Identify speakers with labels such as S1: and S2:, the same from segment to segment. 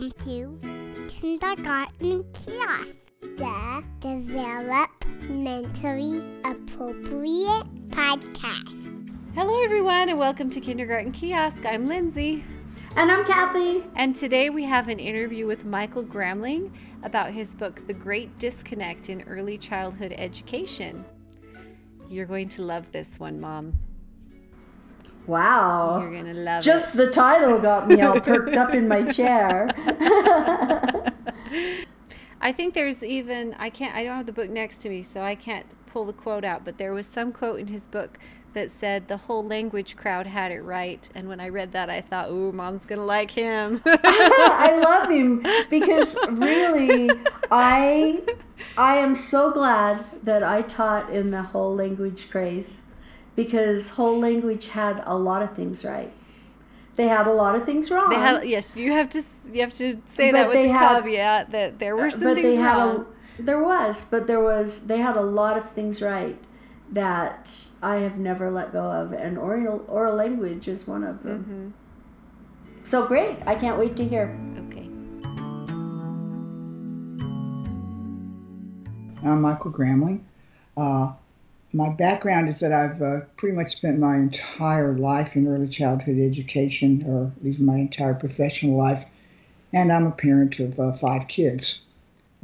S1: Welcome to Kindergarten Kiosk, the developmentally appropriate podcast.
S2: Hello, everyone, and welcome to Kindergarten Kiosk. I'm Lindsay.
S3: And I'm Kathy.
S2: And today we have an interview with Michael Gramling about his book, The Great Disconnect in Early Childhood Education. You're going to love this one, Mom.
S3: Wow.
S2: You're going to love
S3: Just
S2: it.
S3: the title got me all perked up in my chair.
S2: I think there's even, I can't, I don't have the book next to me, so I can't pull the quote out, but there was some quote in his book that said the whole language crowd had it right. And when I read that, I thought, ooh, mom's going to like him.
S3: I love him because really I I am so glad that I taught in the whole language craze because whole language had a lot of things right. They had a lot of things wrong.
S2: They had yes, you have to you have to say
S3: But
S2: that with
S3: they
S2: the
S3: had-
S2: caveat that there were some
S3: but
S2: things
S3: they had
S2: wrong.
S3: a there was, but there was they had a lot of things right that I have never let go of, and oral oral language is one of them.
S2: Mm-hmm.
S3: So great! I can't wait to hear.
S2: Okay.
S4: I'm Michael Gramling. Uh, my background is that I've uh, pretty much spent my entire life in early childhood education, or at least my entire professional life, and I'm a parent of uh, five kids.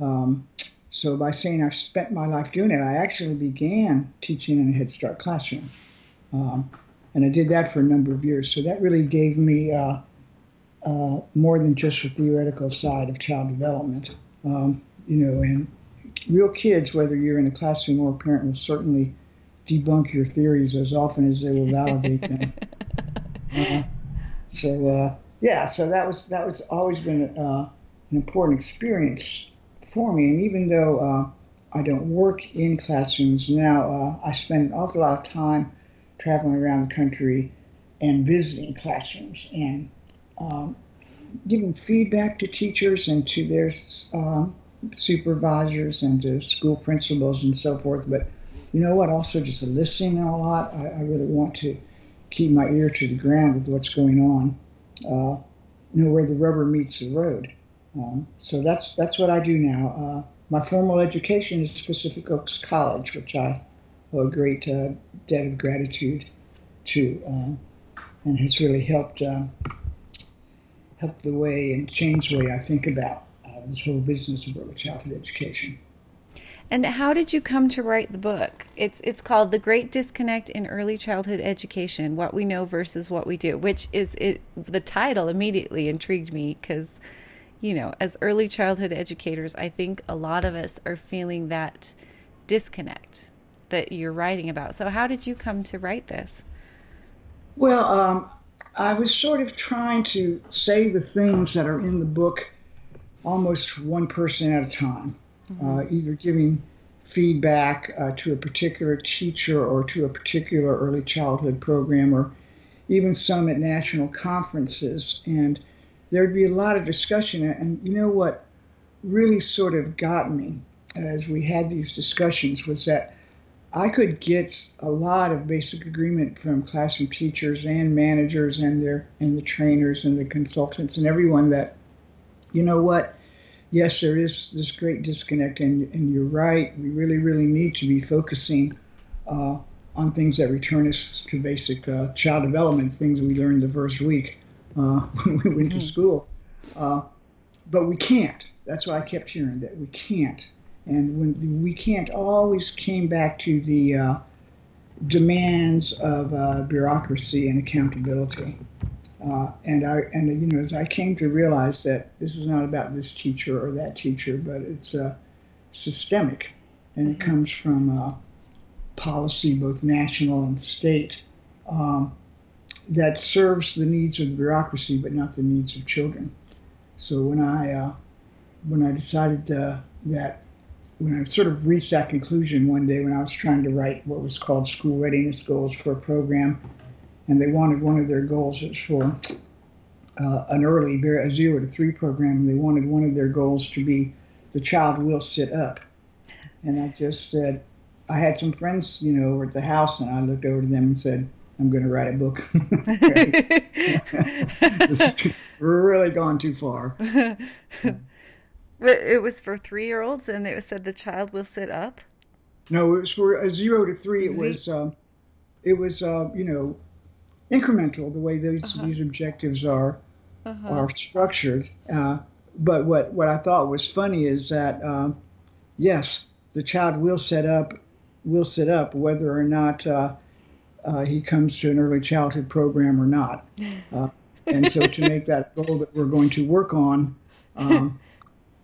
S4: Um, so by saying I've spent my life doing it, I actually began teaching in a Head Start classroom, um, and I did that for a number of years. So that really gave me uh, uh, more than just the theoretical side of child development, um, you know, and real kids, whether you're in a classroom or a parent, will certainly debunk your theories as often as they will validate them. Uh, so uh, yeah, so that was that was always been uh, an important experience for me. And even though uh, I don't work in classrooms now, uh, I spend an awful lot of time traveling around the country and visiting classrooms and um, giving feedback to teachers and to their um, supervisors and to school principals and so forth. But you know what? Also, just listening a lot. I, I really want to keep my ear to the ground with what's going on. Uh, know where the rubber meets the road. Um, so that's that's what I do now. Uh, my formal education is Pacific Oaks College, which I owe a great uh, debt of gratitude to, um, and has really helped um, helped the way and changed the way I think about this whole business of early childhood education.
S2: And how did you come to write the book? It's it's called The Great Disconnect in Early Childhood Education: What We Know versus What We Do, which is it the title immediately intrigued me cuz you know, as early childhood educators, I think a lot of us are feeling that disconnect that you're writing about. So how did you come to write this?
S4: Well, um, I was sort of trying to say the things that are in the book almost one person at a time, uh, either giving feedback uh, to a particular teacher or to a particular early childhood program or even some at national conferences. And there'd be a lot of discussion. And you know what really sort of got me as we had these discussions was that I could get a lot of basic agreement from classroom teachers and managers and their and the trainers and the consultants and everyone that, you know what, yes, there is this great disconnect and, and you're right. We really, really need to be focusing uh, on things that return us to basic uh, child development, things we learned the first week uh, when we went to school. Uh, but we can't. That's what I kept hearing, that we can't. And when the we can't always came back to the uh, demands of uh, bureaucracy and accountability. Uh, and I and you know as I came to realize that this is not about this teacher or that teacher, but it's uh, systemic, and it comes from uh, policy, both national and state, um, that serves the needs of the bureaucracy, but not the needs of children. So when I uh, when I decided uh, that when I sort of reached that conclusion one day when I was trying to write what was called school readiness goals for a program, and they wanted one of their goals was for uh, an early a zero to three program, and they wanted one of their goals to be the child will sit up, and I just said I had some friends, you know, at the house, and I looked over to them and said, I'm going to write a book. this, really gone too far.
S2: But it was for three year olds, and it said the child will sit up.
S4: No, it was for a zero to three. It
S2: Z-
S4: was, um, it was, uh, you know, incremental the way these these objectives are are structured. Uh, but what what I thought was funny is that um, yes, the child will set up will sit up whether or not uh, uh, he comes to an early childhood program or not. Uh, and so to make that goal that we're going to work on um,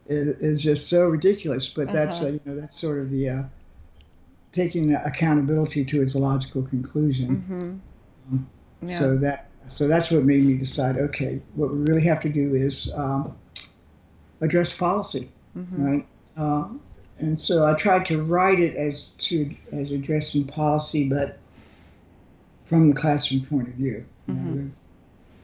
S4: is, is just so ridiculous. But that's uh, you know that's sort of the uh, taking accountability to its logical conclusion. Um,
S2: Yeah.
S4: So that so that's what made me decide. Okay, what we really have to do is um, address policy, right? Uh, and so I tried to write it as to as addressing policy, but from the classroom point of view. you know,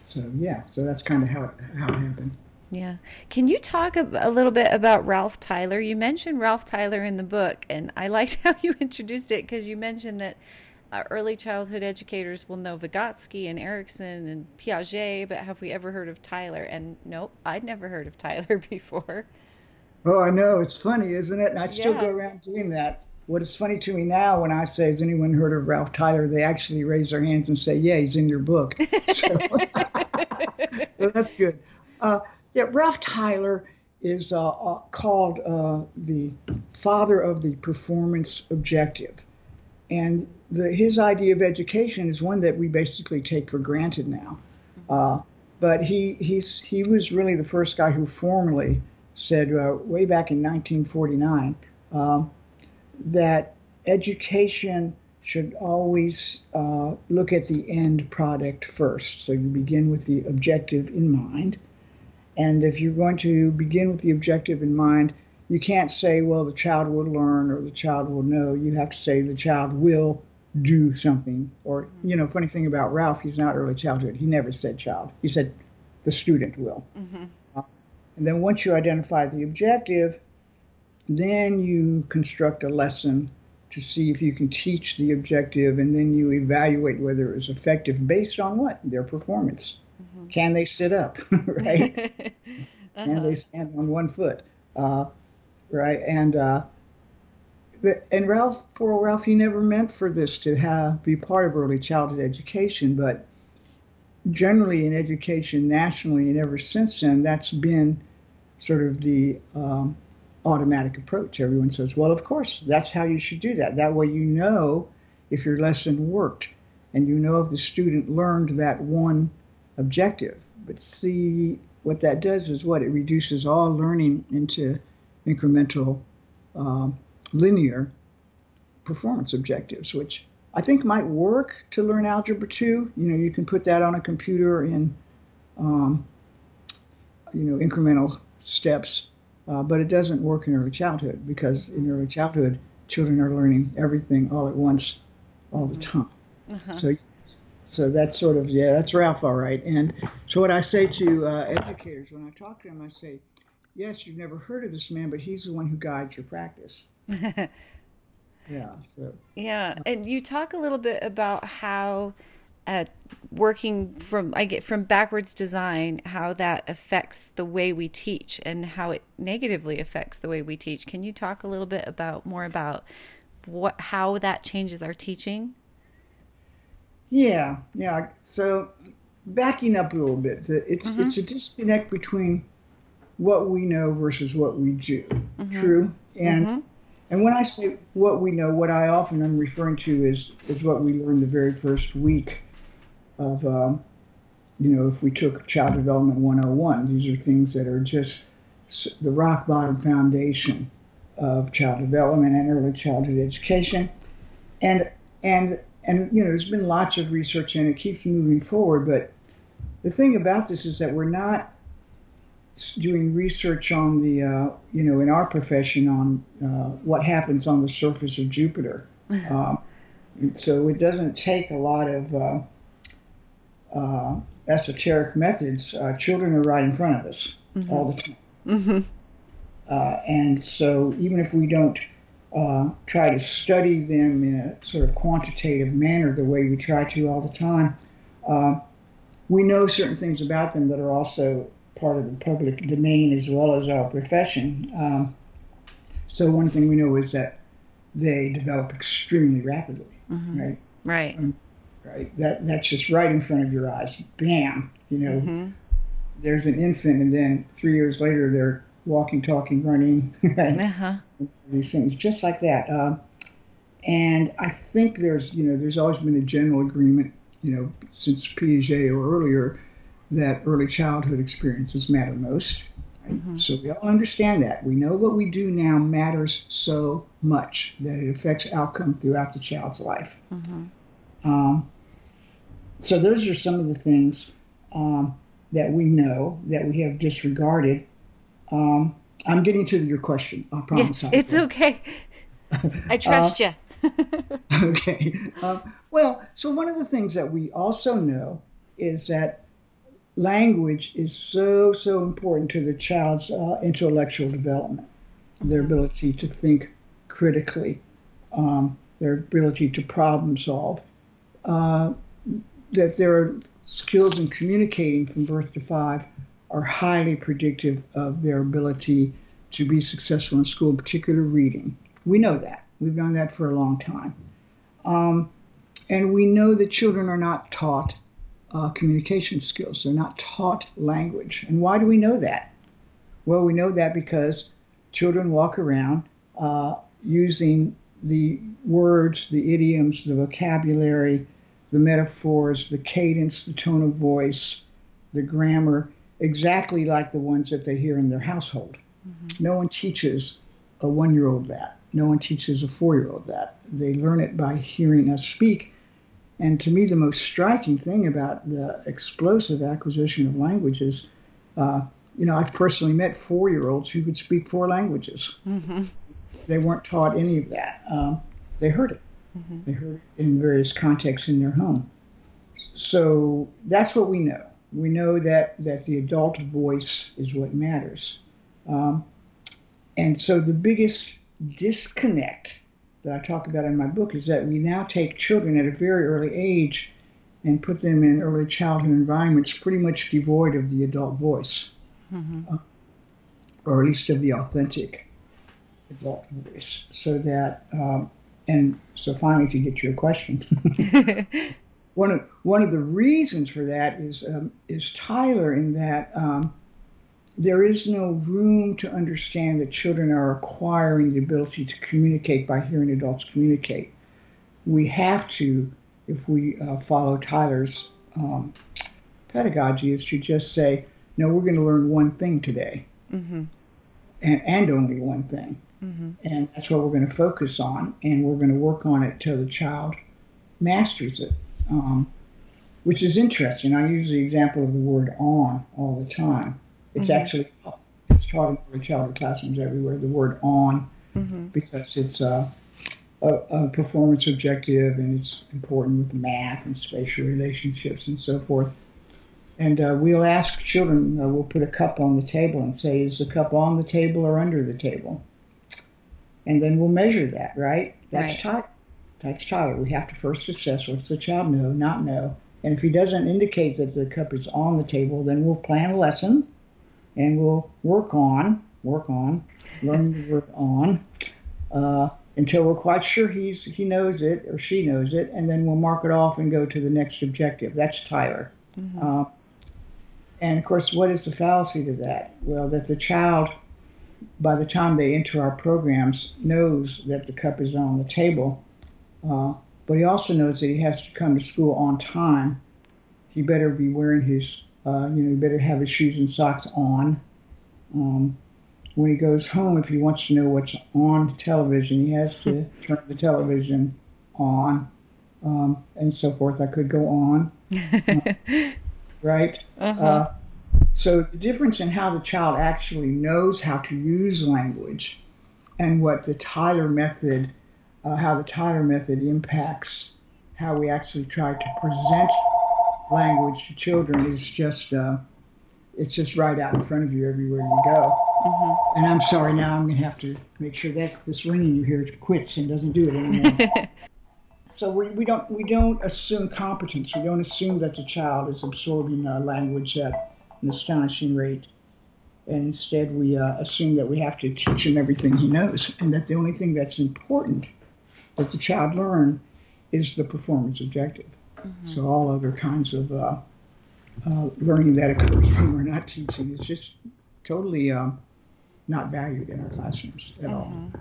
S4: so yeah, so that's kind of how it, how it happened.
S2: Yeah. Can you talk a, a little bit about Ralph Tyler? You mentioned Ralph Tyler in the book, and I liked how you introduced it because you mentioned that uh, early childhood educators will know Vygotsky and Erikson and Piaget, but have we ever heard of Tyler? And nope, I'd never heard of Tyler before.
S4: Oh, I know. It's funny, isn't it? And I still
S2: Yeah.
S4: go around doing that. What is funny to me now when I say, Has anyone heard of Ralph Tyler? They actually raise their hands and say, Yeah, he's in your book. So, so that's good. Uh, yeah, Ralph Tyler is uh, uh, called uh, the father of the performance objective. And the, his idea of education is one that we basically take for granted now. Uh, but he, he's, he was really the first guy who formally said, uh, way back in 1949, um, that education should always uh, look at the end product first. So you begin with the objective in mind. And if you're going to begin with the objective in mind, you can't say, well, the child will learn or the child will know. You have to say the child will do something. Or, you know, funny thing about Ralph, he's not early childhood. He never said child. He said the student will. Uh, and then once you identify the objective, then you construct a lesson to see if you can teach the objective, and then you evaluate whether it was effective based on what? Their performance. Can they sit up, right? Can they stand on one foot, uh, right? And uh, the, and Ralph, poor Ralph, he never meant for this to have be part of early childhood education, but generally in education nationally and ever since then, that's been sort of the um, automatic approach. Everyone says, well, of course, that's how you should do that. That way you know if your lesson worked and you know if the student learned that one objective. But see, what that does is what? It reduces all learning into incremental, um, linear performance objectives, which I think might work to learn Algebra 2. You know, you can put that on a computer in, um, you know, incremental steps, uh, but it doesn't work in early childhood because in early childhood, children are learning everything all at once, all the time. So, so that's sort of yeah, that's Ralph, all right. And so what I say to uh, educators when I talk to them, I say, yes, you've never heard of this man, but he's the one who guides your practice. yeah. So
S2: Yeah, and you talk a little bit about how uh, working from I get from backwards design, how that affects the way we teach and how it negatively affects the way we teach. Can you talk a little bit about more about what how that changes our teaching?
S4: Yeah, yeah. So backing up a little bit, the- it's it's a disconnect between what we know versus what we do. True, and and when I say what we know, what I often am referring to is is what we learned the very first week of, um, you know, if we took Child Development 101. These are things that are just the rock bottom foundation of child development and early childhood education and and and you know there's been lots of research and it keeps moving forward but the thing about this is that we're not doing research on the uh, you know in our profession on uh, what happens on the surface of jupiter. Um, so it doesn't take a lot of uh, uh, esoteric methods. Uh, children are right in front of us all the time. Uh, and so even if we don't uh, try to study them in a sort of quantitative manner the way we try to all the time, uh, we know certain things about them that are also part of the public domain as well as our profession. Um, so one thing we know is that they develop extremely rapidly,
S2: Mm-hmm.
S4: right?
S2: Right.
S4: Right. That that's just right in front of your eyes. Bam. You know,
S2: Mm-hmm.
S4: there's an infant, and then three years later they're walking, talking, running. Right?
S2: Uh-huh.
S4: these things just like that. Um, and I think there's, you know, there's always been a general agreement, you know, since Piaget or earlier, that early childhood experiences matter most. right? So we all understand that. We know what we do now matters so much that it affects outcome throughout the child's life. Um, so those are some of the things um, that we know that we have disregarded. Um, I'm getting to your question. I promise. I
S2: it's okay. I trust you.
S4: okay. Um, well, so one of the things that we also know is that language is so, so important to the child's uh, intellectual development, their ability to think critically, um, their ability to problem solve, uh, that their skills in communicating from birth to five are highly predictive of their ability to be successful in school, in particular reading. We know that. We've known that for a long time. Um, and we know that children are not taught uh, communication skills, they're not taught language. And why do we know that? Well, we know that because children walk around uh, using the words, the idioms, the vocabulary, the metaphors, the cadence, the tone of voice, the grammar, exactly like the ones that they hear in their household. No one teaches a one year old that. No one teaches a four year old that. They learn it by hearing us speak. And to me, the most striking thing about the explosive acquisition of languages, uh, you know, I've personally met four year olds who could speak four languages. They weren't taught any of that. Um, they heard it. They heard it in various contexts in their home. So that's what we know. We know that, that the adult voice is what matters. Um, and so the biggest disconnect that I talk about in my book is that we now take children at a very early age and put them in early childhood environments pretty much devoid of the adult voice, uh, or at least of the authentic adult voice. So that, um, and so finally to get to your question, one of one of the reasons for that is um, is Tyler in that um, there is no room to understand that children are acquiring the ability to communicate by hearing adults communicate. We have to, if we uh, follow Tyler's um, pedagogy, is to just say, no, we're going to learn one thing today,
S2: Mm-hmm.
S4: and, and only one thing.
S2: Mm-hmm.
S4: And that's what we're going to focus on, and we're going to work on it till the child masters it. Um, which is interesting. I use the example of the word on all the time. It's
S2: Mhm.
S4: actually taught, it's taught in early childhood classrooms everywhere. The word on
S2: Mm-hmm.
S4: because it's a, a, a performance objective and it's important with math and spatial relationships and so forth. And uh, we'll ask children, uh, we'll put a cup on the table and say, is the cup on the table or under the table? And then we'll measure that, right? That's
S2: Right.
S4: Tyler. That's Tyler. We have to first assess what's the child know, not know. And if he doesn't indicate that the cup is on the table, then we'll plan a lesson and we'll work on, work on, learn to work on uh, until we're quite sure he's he knows it or she knows it, and then we'll mark it off and go to the next objective. That's Tyler. Uh, and of course, what is the fallacy to that? Well, that the child, by the time they enter our programs, knows that the cup is on the table, uh, but he also knows that he has to come to school on time. He better be wearing his, uh, you know, he better have his shoes and socks on. Um, when he goes home, if he wants to know what's on television, he has to turn the television on, um, and so forth. I could go on, right?
S2: Uh-huh.
S4: Uh, so the difference in how the child actually knows how to use language and what the Tyler method, uh, how the Tyler method impacts how we actually try to present language to children is just, uh, it's just right out in front of you everywhere you go.
S2: Mm-hmm.
S4: And I'm sorry, now I'm going to have to make sure that this ringing you hear quits and doesn't do it anymore. So we, we don't we don't assume competence. We don't assume that the child is absorbing uh, language at an astonishing rate, and instead we uh, assume that we have to teach him everything he knows, and that the only thing that's important that the child learn is the performance objective. Mm-hmm. So all other kinds of uh, uh, learning that occurs when we're not teaching is just totally um, not valued in our classrooms at mm-hmm. all.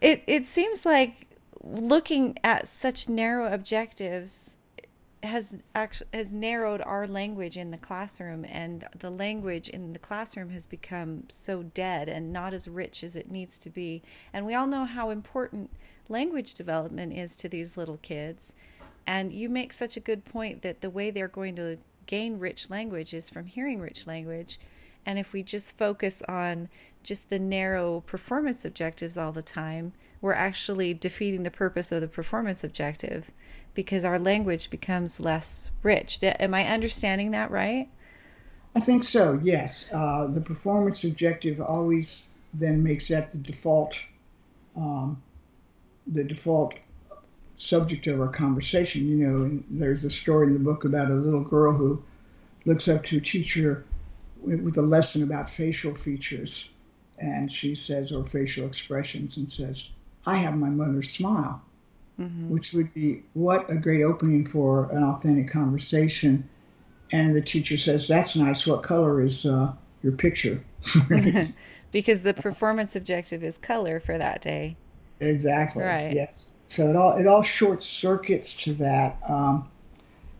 S2: It it seems like looking at such narrow objectives has actually has narrowed our language in the classroom and the language in the classroom has become so dead and not as rich as it needs to be and we all know how important language development is to these little kids and you make such a good point that the way they're going to gain rich language is from hearing rich language and if we just focus on just the narrow performance objectives all the time, we're actually defeating the purpose of the performance objective because our language becomes less rich. Am I understanding that right?
S4: I think so, yes. Uh, the performance objective always then makes that the default, um, the default subject of our conversation. You know, and there's a story in the book about a little girl who looks up to a teacher with a lesson about facial features and she says, or facial expressions, and says, I have my mother's smile, mm-hmm. which would be what a great opening for an authentic conversation. And the teacher says, That's nice. What color is uh, your picture?
S2: because the performance objective is color for that day.
S4: Exactly. Right. Yes. So it all it all short circuits to that, um,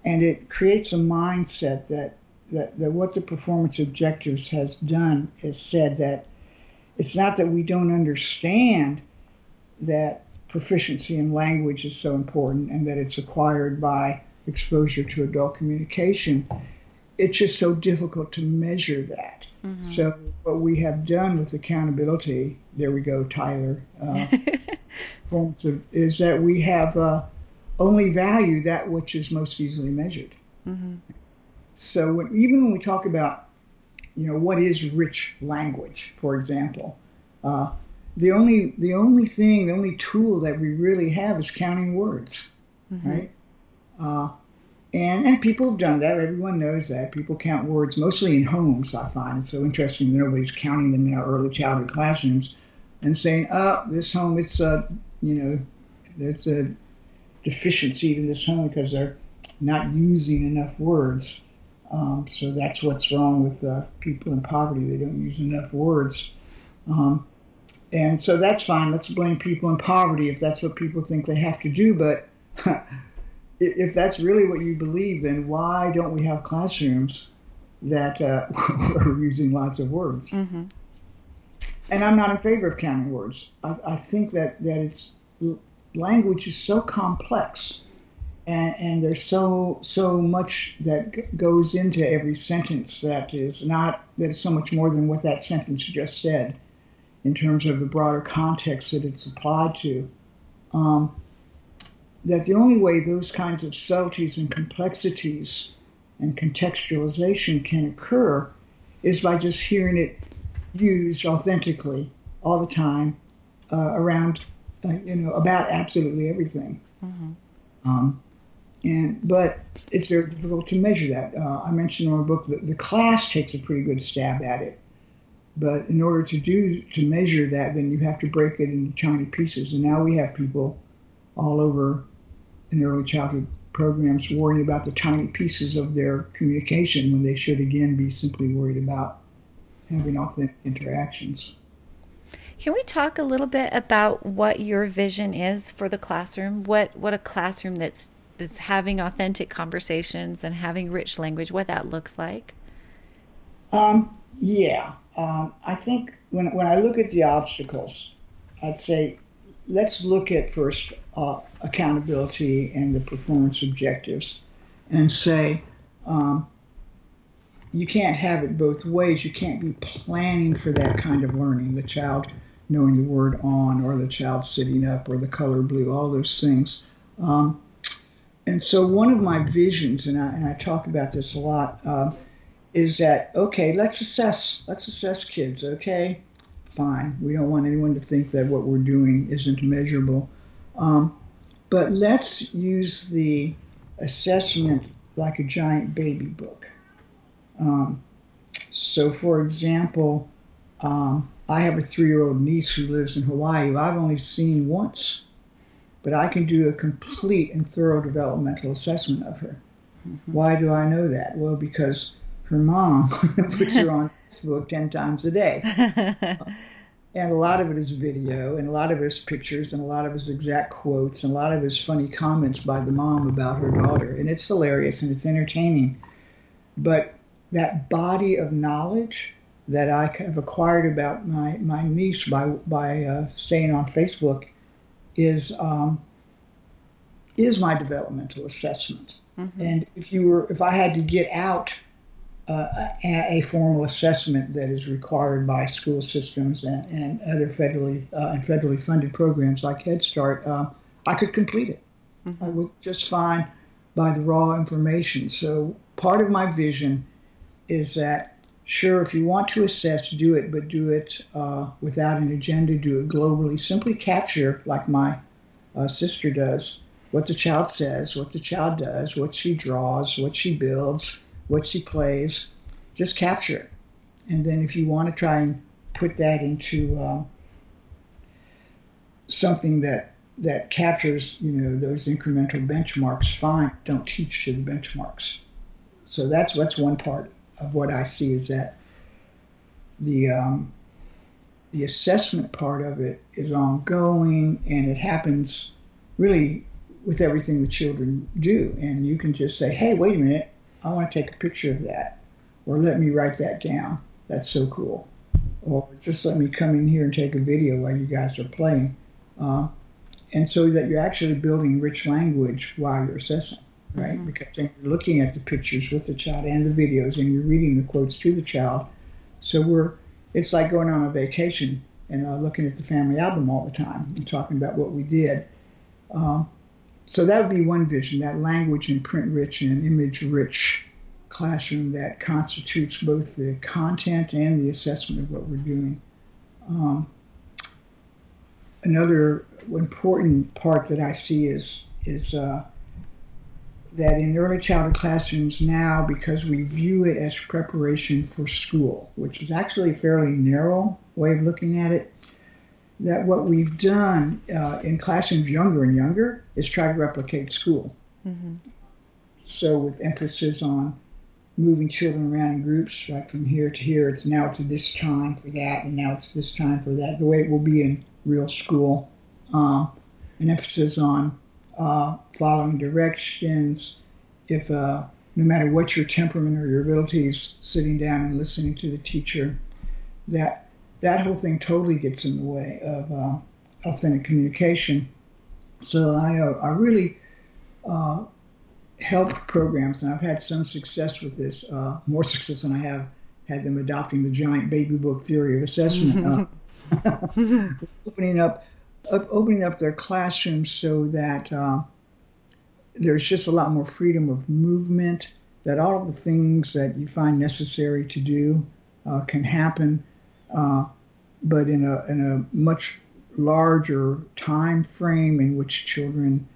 S4: and it creates a mindset that, that that what the performance objectives has done is said that it's not that we don't understand that proficiency in language is so important and that it's acquired by exposure to adult communication. It's just so difficult to measure that. Mm-hmm. So, what we have done with accountability, there we go, Tyler, uh, is that we have uh, only value that which is most easily measured. Mm-hmm. So, when, even when we talk about you know, what is rich language, for example? Uh, the only the only thing, the only tool that we really have is counting words, mm-hmm. right? And and people have done that. Everyone knows that people count words mostly in homes. I find it's so interesting that nobody's counting them in our early childhood classrooms and saying, "Oh, this home, it's a you know, there's a deficiency in this home because they're not using enough words." Um, so that's what's wrong with uh, people in poverty. They don't use enough words. Um, and so that's fine. Let's blame people in poverty if that's what people think they have to do. But if that's really what you believe, then why don't we have classrooms that uh, are using lots of words? Mm-hmm. And I'm not in favor of counting words. I, I think that, that it's language is so complex and, and there's so so much that goes into every sentence that is not that is so much more than what that sentence just said in terms of the broader context that it's applied to um, that the only way those kinds of subtleties and complexities and contextualization can occur is by just hearing it used authentically all the time uh, around uh, you know about absolutely everything mm-hmm. um, and but it's very difficult to measure that. Uh, I mentioned in my book that the CLASS takes a pretty good stab at it, but in order to do to measure that, then you have to break it into tiny pieces. And now we have people all over in early childhood programs worrying about the tiny pieces of their communication when they should again be simply worried about having authentic interactions.
S2: Can we talk a little bit about what your vision is for the classroom? What what a classroom that's that's having authentic conversations and having rich language, what that looks like?
S4: Um, yeah. Um, I think when, when I look at the obstacles, I'd say let's look at first uh, accountability and the performance objectives and say um, you can't have it both ways. You can't be planning for that kind of learning, the child knowing the word on or the child sitting up or the color blue, all those things. Um, and so one of my visions, and I, and I talk about this a lot, uh, is that okay? Let's assess. Let's assess kids. Okay, fine. We don't want anyone to think that what we're doing isn't measurable. Um, but let's use the assessment like a giant baby book. Um, so, for example, um, I have a three year old niece who lives in Hawaii who I've only seen once, but I can do a complete and thorough developmental assessment of her. Mm-hmm. Why do I know that? Well, because her mom puts her on Facebook 10 times a day. and a lot of it is video, and a lot of it is pictures, and a lot of it is exact quotes, and a lot of it is funny comments by the mom about her daughter. And it's hilarious and it's entertaining. But that body of knowledge that I have acquired about my, my niece by, by uh, staying on Facebook is, um, is my developmental assessment. Mm-hmm. And if you were, if I had to get out uh, a, a, formal assessment that is required by school systems and, and other federally uh, and federally funded programs like Head Start, uh, I could complete it. Mm-hmm. I would just fine by the raw information. So part of my vision is that sure, if you want to assess, do it, but do it uh, without an agenda. Do it globally. Simply capture, like my uh, sister does, what the child says, what the child does, what she draws, what she builds what she plays, just capture it. And then if you want to try and put that into uh, something that that captures, you know, those incremental benchmarks, fine. Don't teach to the benchmarks. So that's what's one part of what I see is that the um, the assessment part of it is ongoing and it happens really with everything the children do. And you can just say, hey, wait a minute, I want to take a picture of that, or let me write that down. That's so cool. Or just let me come in here and take a video while you guys are playing. Uh, and so that you're actually building rich language while you're assessing, right? Mm-hmm. Because then you're looking at the pictures with the child and the videos, and you're reading the quotes to the child. So we're, it's like going on a vacation and uh, looking at the family album all the time and talking about what we did. Um, so that would be one vision, that language and print rich and image rich classroom that constitutes both the content and the assessment of what we're doing. Um, another important part that I see is is uh, that in early childhood classrooms now, because we view it as preparation for school, which is actually a fairly narrow way of looking at it, that what we've done uh, in classrooms younger and younger is try to replicate school. Mm-hmm. So with emphasis on moving children around in groups, right from here to here, it's now it's this time for that, and now it's this time for that. The way it will be in real school, um, an emphasis on uh, following directions. If uh, no matter what your temperament or your abilities, sitting down and listening to the teacher, that that whole thing totally gets in the way of uh, authentic communication. So I, uh, I really uh, help programs, and I've had some success with this, uh, more success than I have had them adopting the giant baby book theory of assessment, uh, opening up opening up their classrooms so that uh, there's just a lot more freedom of movement. That all of the things that you find necessary to do can happen uh, but in a, in a much larger time frame in which children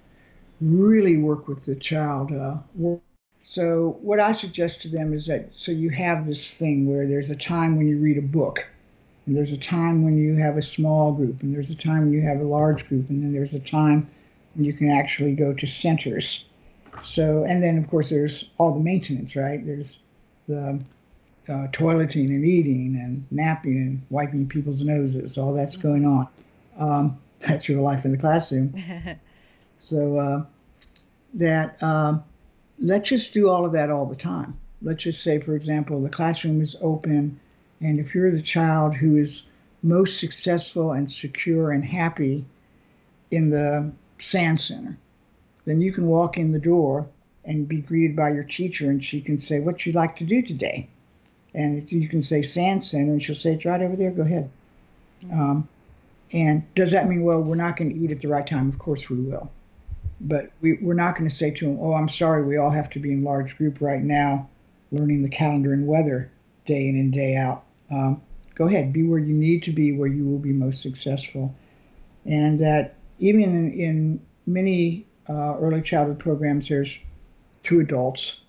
S4: really work with the child. Uh, so, what I suggest to them is that so you have this thing where there's a time when you read a book, and there's a time when you have a small group, and there's a time when you have a large group, and then there's a time when you can actually go to centers. So, and then of course there's all the maintenance, right? There's the uh, toileting and eating and napping and wiping people's noses. All that's going on. Um, that's real life in the classroom. so uh, that uh, let's just do all of that all the time. Let's just say, for example, the classroom is open, and if you're the child who is most successful and secure and happy in the sand center, then you can walk in the door and be greeted by your teacher, and she can say, "What you'd like to do today?" And you can say sand center, and she'll say it's right over there. Go ahead. Um, and does that mean well we're not going to eat at the right time? Of course we will, but we, we're not going to say to them, oh I'm sorry, we all have to be in large group right now, learning the calendar and weather day in and day out. Um, go ahead, be where you need to be, where you will be most successful, and that even in, in many uh, early childhood programs, there's two adults.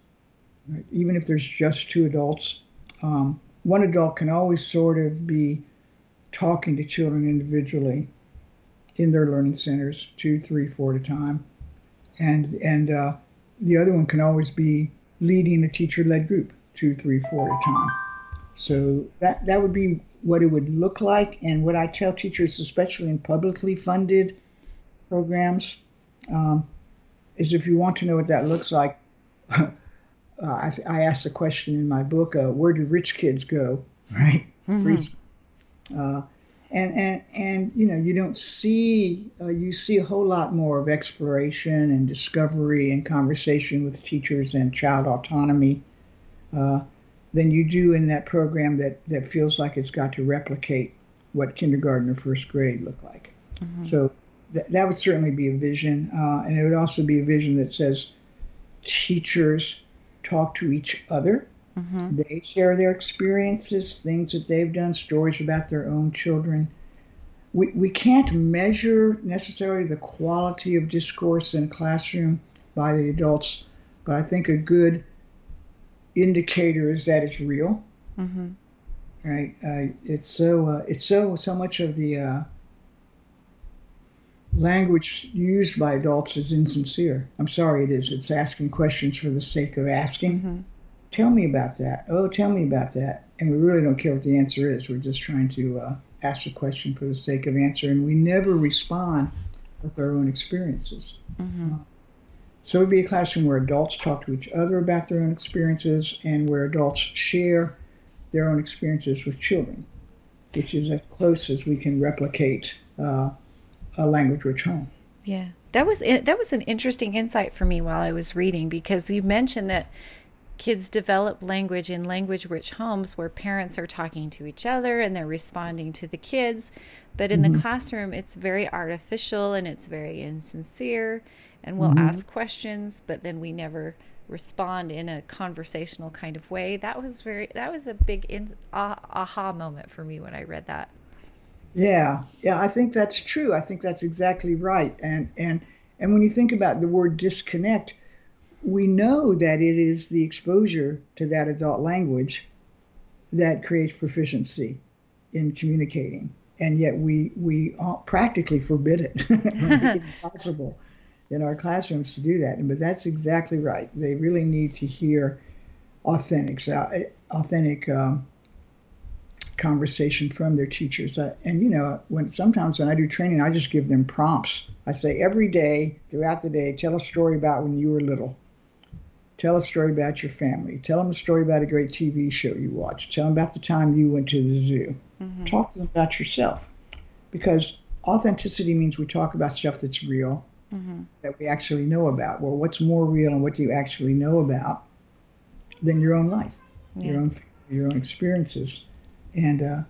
S4: Even if there's just two adults, um, one adult can always sort of be talking to children individually in their learning centers, two, three, four at a time, and and uh, the other one can always be leading a teacher-led group, two, three, four at a time. So that that would be what it would look like, and what I tell teachers, especially in publicly funded programs, um, is if you want to know what that looks like. Uh, I, I asked the question in my book, uh, where do rich kids go, right? Mm-hmm. Uh, and, and, and, you know, you don't see, uh, you see a whole lot more of exploration and discovery and conversation with teachers and child autonomy uh, than you do in that program that, that feels like it's got to replicate what kindergarten or first grade look like. Mm-hmm. So th- that would certainly be a vision. Uh, and it would also be a vision that says teachers talk to each other. Mm-hmm. They share their experiences, things that they've done, stories about their own children. We, we can't measure necessarily the quality of discourse in a classroom by the adults, but I think a good indicator is that it's real. Mm-hmm. Right? Uh, it's so uh, it's so so much of the uh, language used by adults is insincere. I'm sorry, it is. It's asking questions for the sake of asking. Mm-hmm. Tell me about that. Oh, tell me about that. And we really don't care what the answer is. We're just trying to uh, ask a question for the sake of answer, and we never respond with our own experiences. Mm-hmm. Uh, so it would be a classroom where adults talk to each other about their own experiences and where adults share their own experiences with children, which is as close as we can replicate uh, a language rich home.
S2: Yeah. That was that was an interesting insight for me while I was reading because you mentioned that kids develop language in language rich homes where parents are talking to each other and they're responding to the kids but in mm-hmm. the classroom it's very artificial and it's very insincere and we'll mm-hmm. ask questions but then we never respond in a conversational kind of way that was very that was a big in, ah, aha moment for me when i read that
S4: yeah, yeah, I think that's true. I think that's exactly right. And and and when you think about the word disconnect, we know that it is the exposure to that adult language that creates proficiency in communicating, and yet we we practically forbid it. it's impossible in our classrooms to do that. But that's exactly right. They really need to hear authentic, authentic. Um, conversation from their teachers. Uh, and you know, when sometimes when I do training, I just give them prompts. I say every day throughout the day, tell a story about when you were little. Tell a story about your family. Tell them a story about a great TV show you watched. Tell them about the time you went to the zoo. Mm-hmm. Talk to them about yourself, because authenticity means we talk about stuff that's real, mm-hmm. that we actually know about. Well, what's more real and what do you actually know about than your own life, yeah. your own your own experiences? And uh,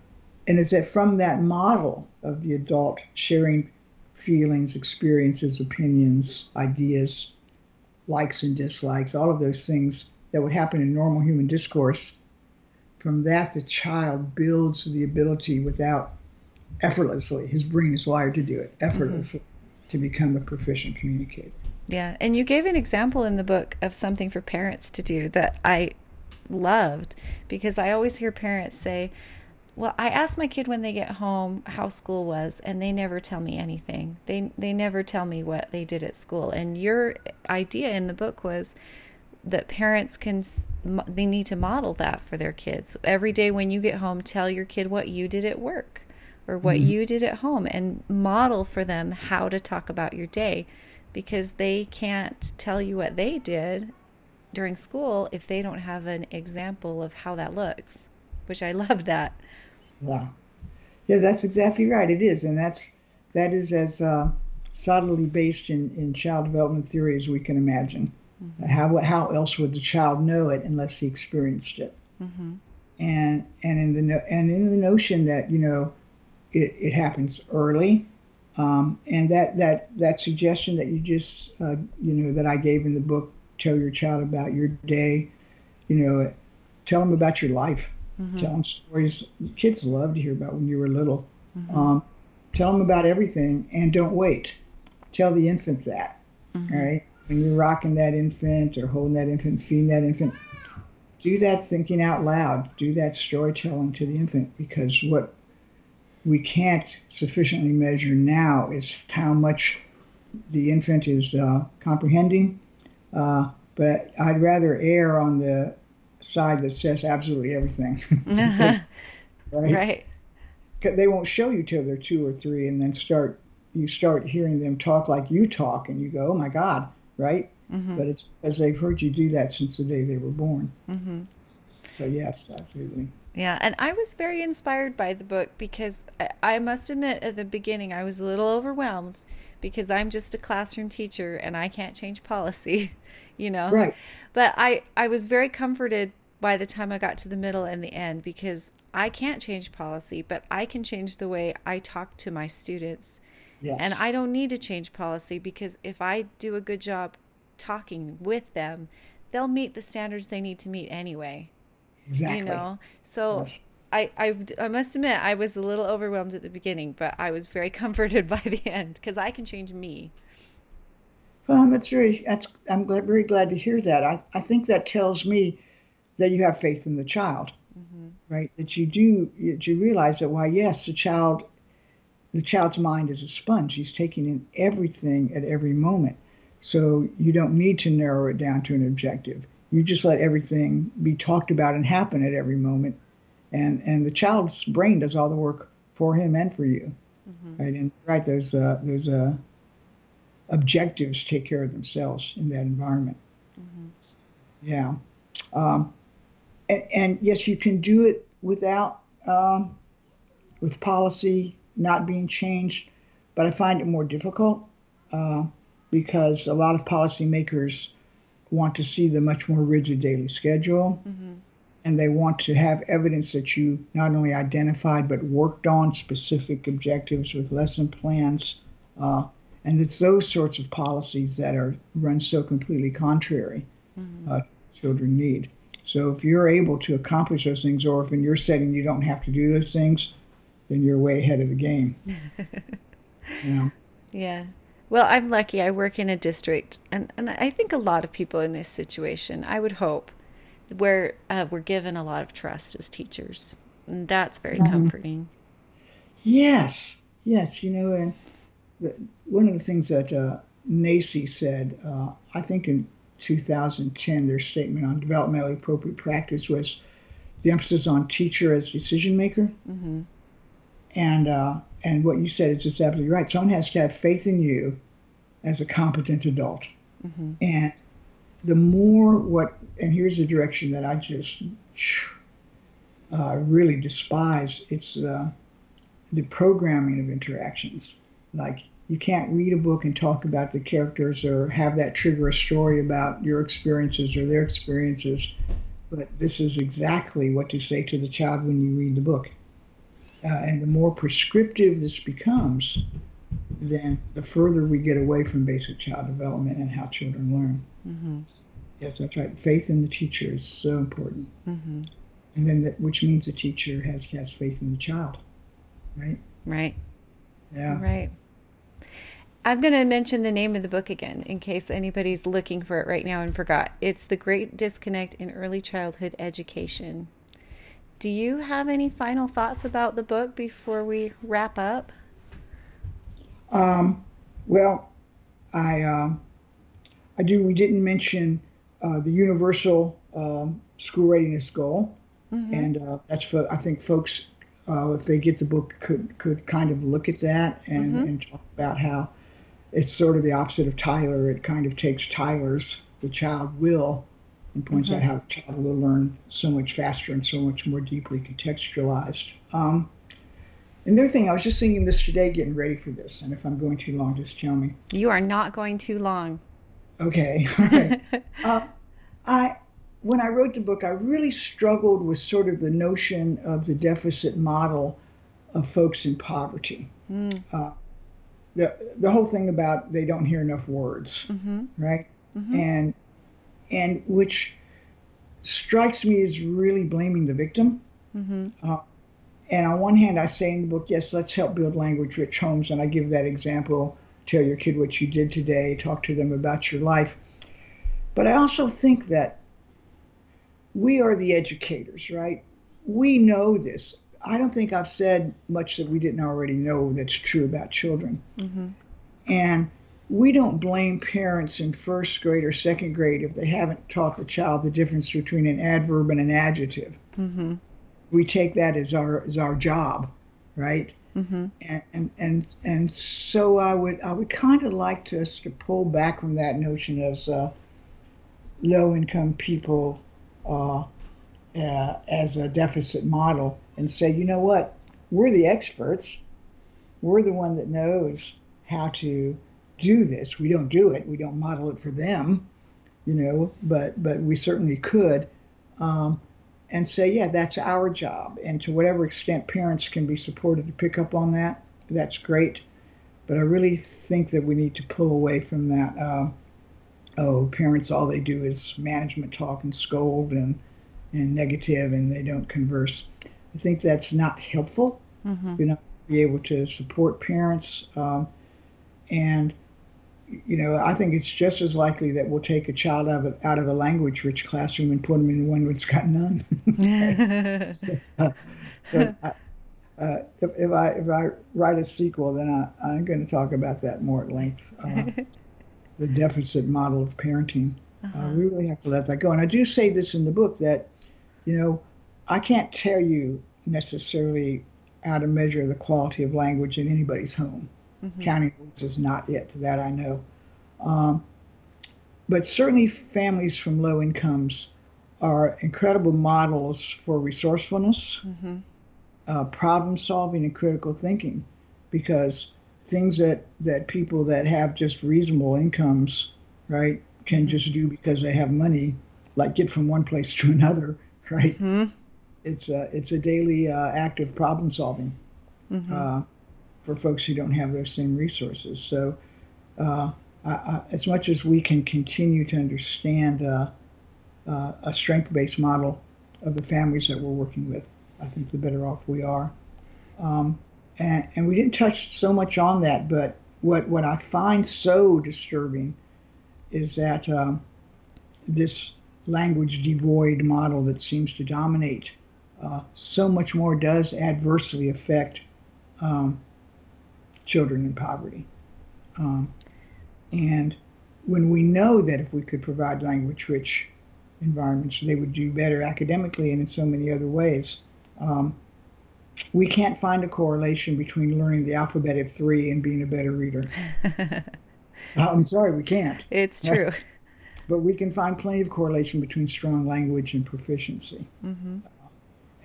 S4: and it's that from that model of the adult sharing feelings, experiences, opinions, ideas, likes and dislikes, all of those things that would happen in normal human discourse. From that, the child builds the ability without effortlessly. His brain is wired to do it effortlessly mm-hmm. to become a proficient communicator.
S2: Yeah, and you gave an example in the book of something for parents to do that I loved because I always hear parents say, well, I asked my kid when they get home how school was, and they never tell me anything. They they never tell me what they did at school. And your idea in the book was that parents can they need to model that for their kids. Every day when you get home, tell your kid what you did at work or what mm-hmm. you did at home and model for them how to talk about your day because they can't tell you what they did during school if they don't have an example of how that looks, which I love that.
S4: Yeah, yeah, that's exactly right. It is, and that's that is as uh, solidly based in, in child development theory as we can imagine. Mm-hmm. How how else would the child know it unless he experienced it? Mm-hmm. And and in the no, and in the notion that you know it, it happens early, um, and that that that suggestion that you just uh, you know that I gave in the book, tell your child about your day, you know, tell them about your life mm-hmm. telling stories. Kids love to hear about when you were little. Mm-hmm. Um, tell them about everything and don't wait. tell the infant that, right? When you're rocking that infant or holding that infant, feeding that infant, do that thinking out loud. Do that storytelling to the infant because what we can't sufficiently measure now is how much the infant is uh, comprehending. Uh, but I'd rather err on the side that says absolutely everything. right?
S2: Right.
S4: They won't show you till they're two or three, and then start you start hearing them talk like you talk, and you go, "Oh my God!" Right? But it's because they've heard you do that since the day they were born.
S2: hmm
S4: So yes, absolutely.
S2: Yeah, and I was very inspired by the book because I, I must admit at the beginning I was a little overwhelmed because I'm just a classroom teacher and I can't change policy, you know.
S4: Right.
S2: But I I was very comforted by the time I got to the middle and the end because I can't change policy, but I can change the way I talk to my students.
S4: Yes.
S2: And I don't need to change policy because if I do a good job talking with them, they'll meet the standards they need to meet anyway
S4: exactly.
S2: you know so
S4: Yes.
S2: I, I i must admit i was a little overwhelmed at the beginning but i was very comforted by the end because i can change me
S4: Well, that's very. That's. I'm glad, very glad to hear that. I, I think that tells me that you have faith in the child, mm-hmm. right? That you do. That you realize that. Why, yes, the child, the child's mind is a sponge. He's taking in everything at every moment. So you don't need to narrow it down to an objective. You just let everything be talked about and happen at every moment, and and the child's brain does all the work for him and for you, right? And right, those uh, those uh, objectives take care of themselves in that environment. Yeah. Um, and, and yes, you can do it without, um, with policy not being changed, but I find it more difficult uh, because a lot of policymakers want to see the much more rigid daily schedule. And they want to have evidence that you not only identified but worked on specific objectives with lesson plans. Uh, and it's those sorts of policies that are run so completely contrary uh, to what children need. So if you're able to accomplish those things, or if in your setting you don't have to do those things, then you're way ahead of the game. you know?
S2: yeah well i'm lucky i work in a district and, and i think a lot of people in this situation i would hope where uh, we're given a lot of trust as teachers and that's very comforting
S4: Yes, yes, you know, and the, one of the things that uh, NAEYC said, uh, I think in 2010, their statement on developmentally appropriate practice was the emphasis on teacher as decision maker.
S2: hmm
S4: And uh, and what you said is just absolutely right. Someone has to have faith in you as a competent adult. And the more what, and here's the direction that I just uh, really despise. It's uh, the programming of interactions. Like you can't read a book and talk about the characters or have that trigger a story about your experiences or their experiences. But this is exactly what to say to the child when you read the book. Uh, and the more prescriptive this becomes, then the further we get away from basic child development and how children learn.
S2: Hmm
S4: Yes, that's right. Faith in the teacher is so important.
S2: Mm-hmm.
S4: And then that, which means the teacher has has faith in the child, right?
S2: right
S4: Yeah.
S2: Right. I'm going to mention the name of the book again in case anybody's looking for it right now and forgot. It's The Great Disconnect in Early Childhood Education. Do you have any final thoughts about the book before we wrap up?
S4: Um, well, I um, I do. We didn't mention uh, the universal um, school readiness goal, and uh, that's for I think folks uh, if they get the book could could kind of look at that and, and talk about how it's sort of the opposite of Tyler. It kind of takes Tyler's the child will and points out how the child will learn so much faster and so much more deeply contextualized. Um, another thing, I was just thinking this today, getting ready for this, and if I'm going too long, just tell me.
S2: You are not going too long.
S4: Okay. okay. uh, I when I wrote the book, I really struggled with sort of the notion of the deficit model of folks in poverty. Uh, the the whole thing about they don't hear enough words,
S2: hmm
S4: right? And and which strikes me as really blaming the victim.
S2: hmm
S4: Uh, and on one hand, I say in the book, yes, let's help build language rich homes. And I give that example tell your kid what you did today, talk to them about your life. But I also think that we are the educators, right? We know this. I don't think I've said much that we didn't already know that's true about children.
S2: Mm-hmm.
S4: And we don't blame parents in first grade or second grade if they haven't taught the child the difference between an adverb and an adjective.
S2: Mm-hmm.
S4: We take that as our as our job, right?
S2: Mm-hmm.
S4: And, and and so I would I would kind of like to us to pull back from that notion as uh, low income people uh, uh, as a deficit model and say, you know what, we're the experts. We're the one that knows how to do this. We don't do it. We don't model it for them, you know, but but we certainly could. Um, and say, yeah, that's our job. And to whatever extent parents can be supported to pick up on that, that's great. But I really think that we need to pull away from that. Uh, oh, parents, all they do is management talk and scold and, and negative, and they don't converse. I think that's not helpful.
S2: Mm-hmm.
S4: You're not be able to support parents. Um, and you know, I think it's just as likely that we'll take a child out of a, out of a language-rich classroom and put them in one that's got none. so, uh, so I, uh, if, if, I if I write a sequel, then I, I'm going to talk about that more at length. Uh, the deficit model of parenting. Uh, we really have to let that go. And I do say this in the book that, you know, I can't tell you necessarily how to measure the quality of language in anybody's home.
S2: Mm-hmm.
S4: Counting words is not it, that I know. Um, but certainly, families from low incomes are incredible models for resourcefulness,
S2: Mm-hmm.
S4: uh, problem solving, and critical thinking because things that, that people that have just reasonable incomes, right, can just do because they have money, like get from one place to another, right?
S2: Mm-hmm.
S4: It's a, it's a daily uh, act of problem solving
S2: Mm-hmm.
S4: uh, for folks who don't have those same resources. So, uh, I, I, as much as we can continue to understand uh, uh, a strength based model of the families that we're working with, I think the better off we are. Um, and, and we didn't touch so much on that, but what, what I find so disturbing is that um, this language devoid model that seems to dominate uh, so much more does adversely affect um, children in poverty. Um, and when we know that if we could provide language rich environments, they would do better academically and in so many other ways. Um, we can't find a correlation between learning the alphabet at three and being a better reader. I'm sorry, we can't.
S2: It's true.
S4: But we can find plenty of correlation between strong language and proficiency.
S2: Mm-hmm.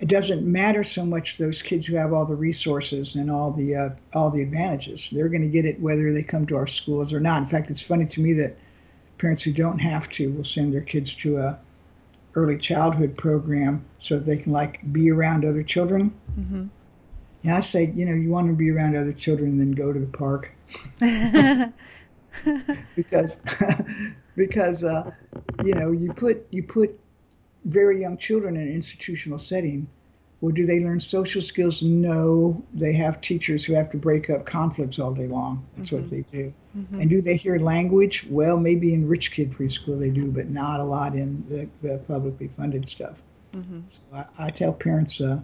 S4: It doesn't matter so much those kids who have all the resources and all the uh, all the advantages. They're going to get it whether they come to our schools or not. In fact, it's funny to me that parents who don't have to will send their kids to a early childhood program so that they can like be around other children.
S2: Mm-hmm.
S4: And I say, you know, you want to be around other children, then go to the park because because uh, you know you put you put very young children in an institutional setting. Well, do they learn social skills? No. They have teachers who have to break up conflicts all day long. That's what they do.
S2: Mm-hmm.
S4: And do they hear language? Well, maybe in rich kid preschool they do, but not a lot in the, the publicly funded stuff.
S2: Mm-hmm.
S4: So I, I tell parents uh,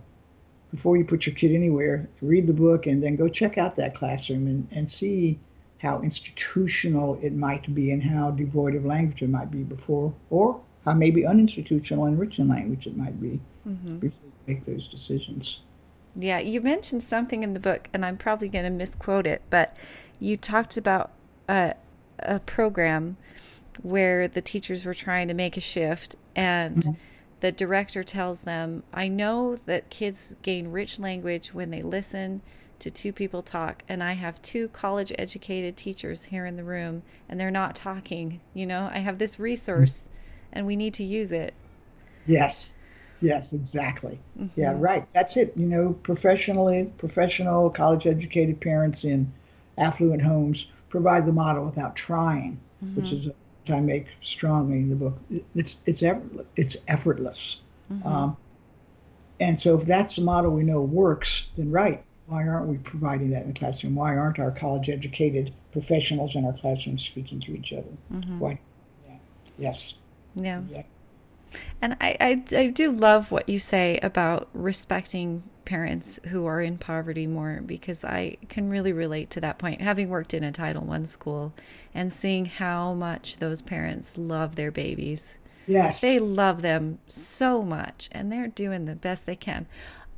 S4: before you put your kid anywhere, read the book and then go check out that classroom and, and see how institutional it might be and how devoid of language it might be before, or how maybe uninstitutional and rich in language it might be
S2: Mm-hmm.
S4: before you make those decisions.
S2: Yeah, you mentioned something in the book, and I'm probably going to misquote it, but you talked about a, a program where the teachers were trying to make a shift, and the director tells them, I know that kids gain rich language when they listen to two people talk, and I have two college educated teachers here in the room, and they're not talking. You know, I have this resource, and we need to use it.
S4: Yes. Yes, exactly. Mm-hmm. Yeah, right. That's it. You know, professionally, professional, college educated parents in affluent homes provide the model without trying, which mm-hmm. is which I make strongly in the book. It's it's effortless. It's effortless. Mm-hmm. Um, and so, if that's the model we know works, then right, why aren't we providing that in the classroom? Why aren't our college educated professionals in our classrooms speaking to each other? Why? Yeah. Yes.
S2: Yeah.
S4: Yeah.
S2: And I, I, I do love what you say about respecting parents who are in poverty more because I can really relate to that point. Having worked in a Title I school and seeing how much those parents love their babies.
S4: Yes.
S2: They love them so much and they're doing the best they can.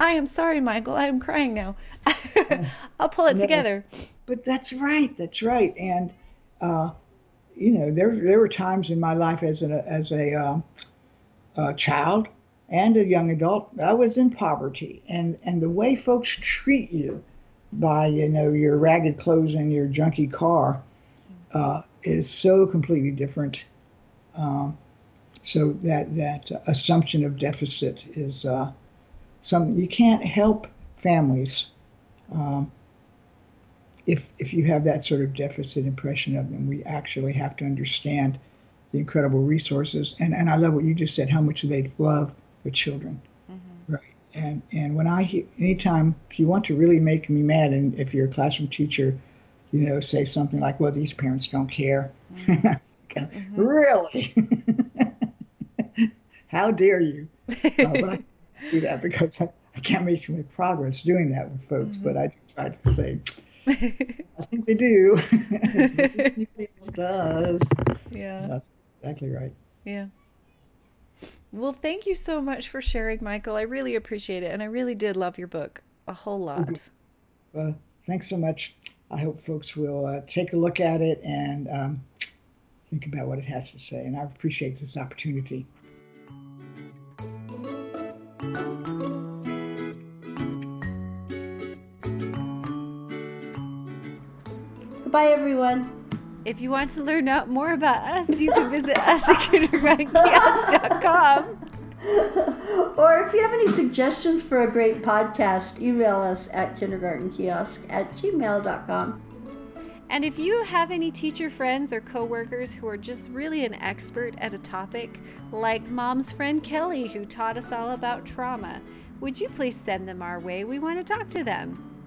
S2: I am sorry, Michael. I am crying now. I'll pull it
S4: No.
S2: together.
S4: But that's right. That's right. And uh, you know, there there were times in my life as a as a, um, a child and a young adult, I was in poverty, and and the way folks treat you by you know your ragged clothes and your junky car uh, is so completely different. Um, so that that assumption of deficit is uh, something you can't help families. Um, if if you have that sort of deficit impression of them, we actually have to understand the incredible resources. And and I love what you just said, how much they love the children, right? And and when I hear anytime if you want to really make me mad, and if you're a classroom teacher, you know, say something like, "Well, these parents don't care." Really? how dare you? Uh, but I do that because I, I can't make any progress doing that with folks. But I do try to say, I think they do, as much as does.
S2: Yeah.
S4: That's exactly right.
S2: Yeah. Well, thank you so much for sharing, Michael. I really appreciate it. And I really did love your book a whole lot.
S4: Uh, thanks so much. I hope folks will uh, take a look at it and um, think about what it has to say. And I appreciate this opportunity.
S3: Goodbye, everyone.
S2: If you want to learn out more about us, you can visit us at kindergartenkiosk.com.
S3: Or if you have any suggestions for a great podcast, email us at kindergartenkiosk at gmail.com.
S2: And if you have any teacher friends or coworkers who are just really an expert at a topic, like mom's friend Kelly, who taught us all about trauma, would you please send them our way? We want to talk to them.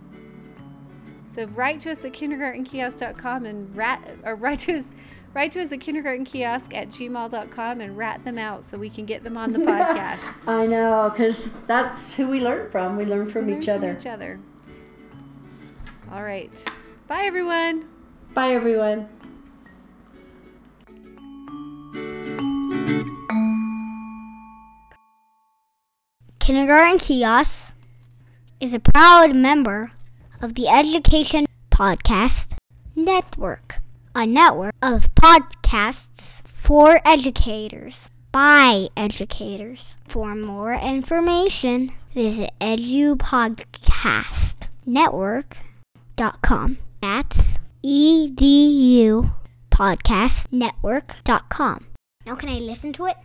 S2: So write to us at kindergartenkiosk.com and rat or write to us write to us at kindergartenkiosk at gmail.com and rat them out so we can get them on the podcast.
S3: I know, because that's who we learn from. We learn from
S2: Learn
S3: each other.
S2: Each other. All right. Bye everyone.
S3: Bye, everyone.
S1: Kindergarten Kiosk is a proud member of the Education Podcast Network, a network of podcasts for educators by educators. For more information, visit edupodcastnetwork.com. That's edu podcastnetwork.com. Now can I listen to it?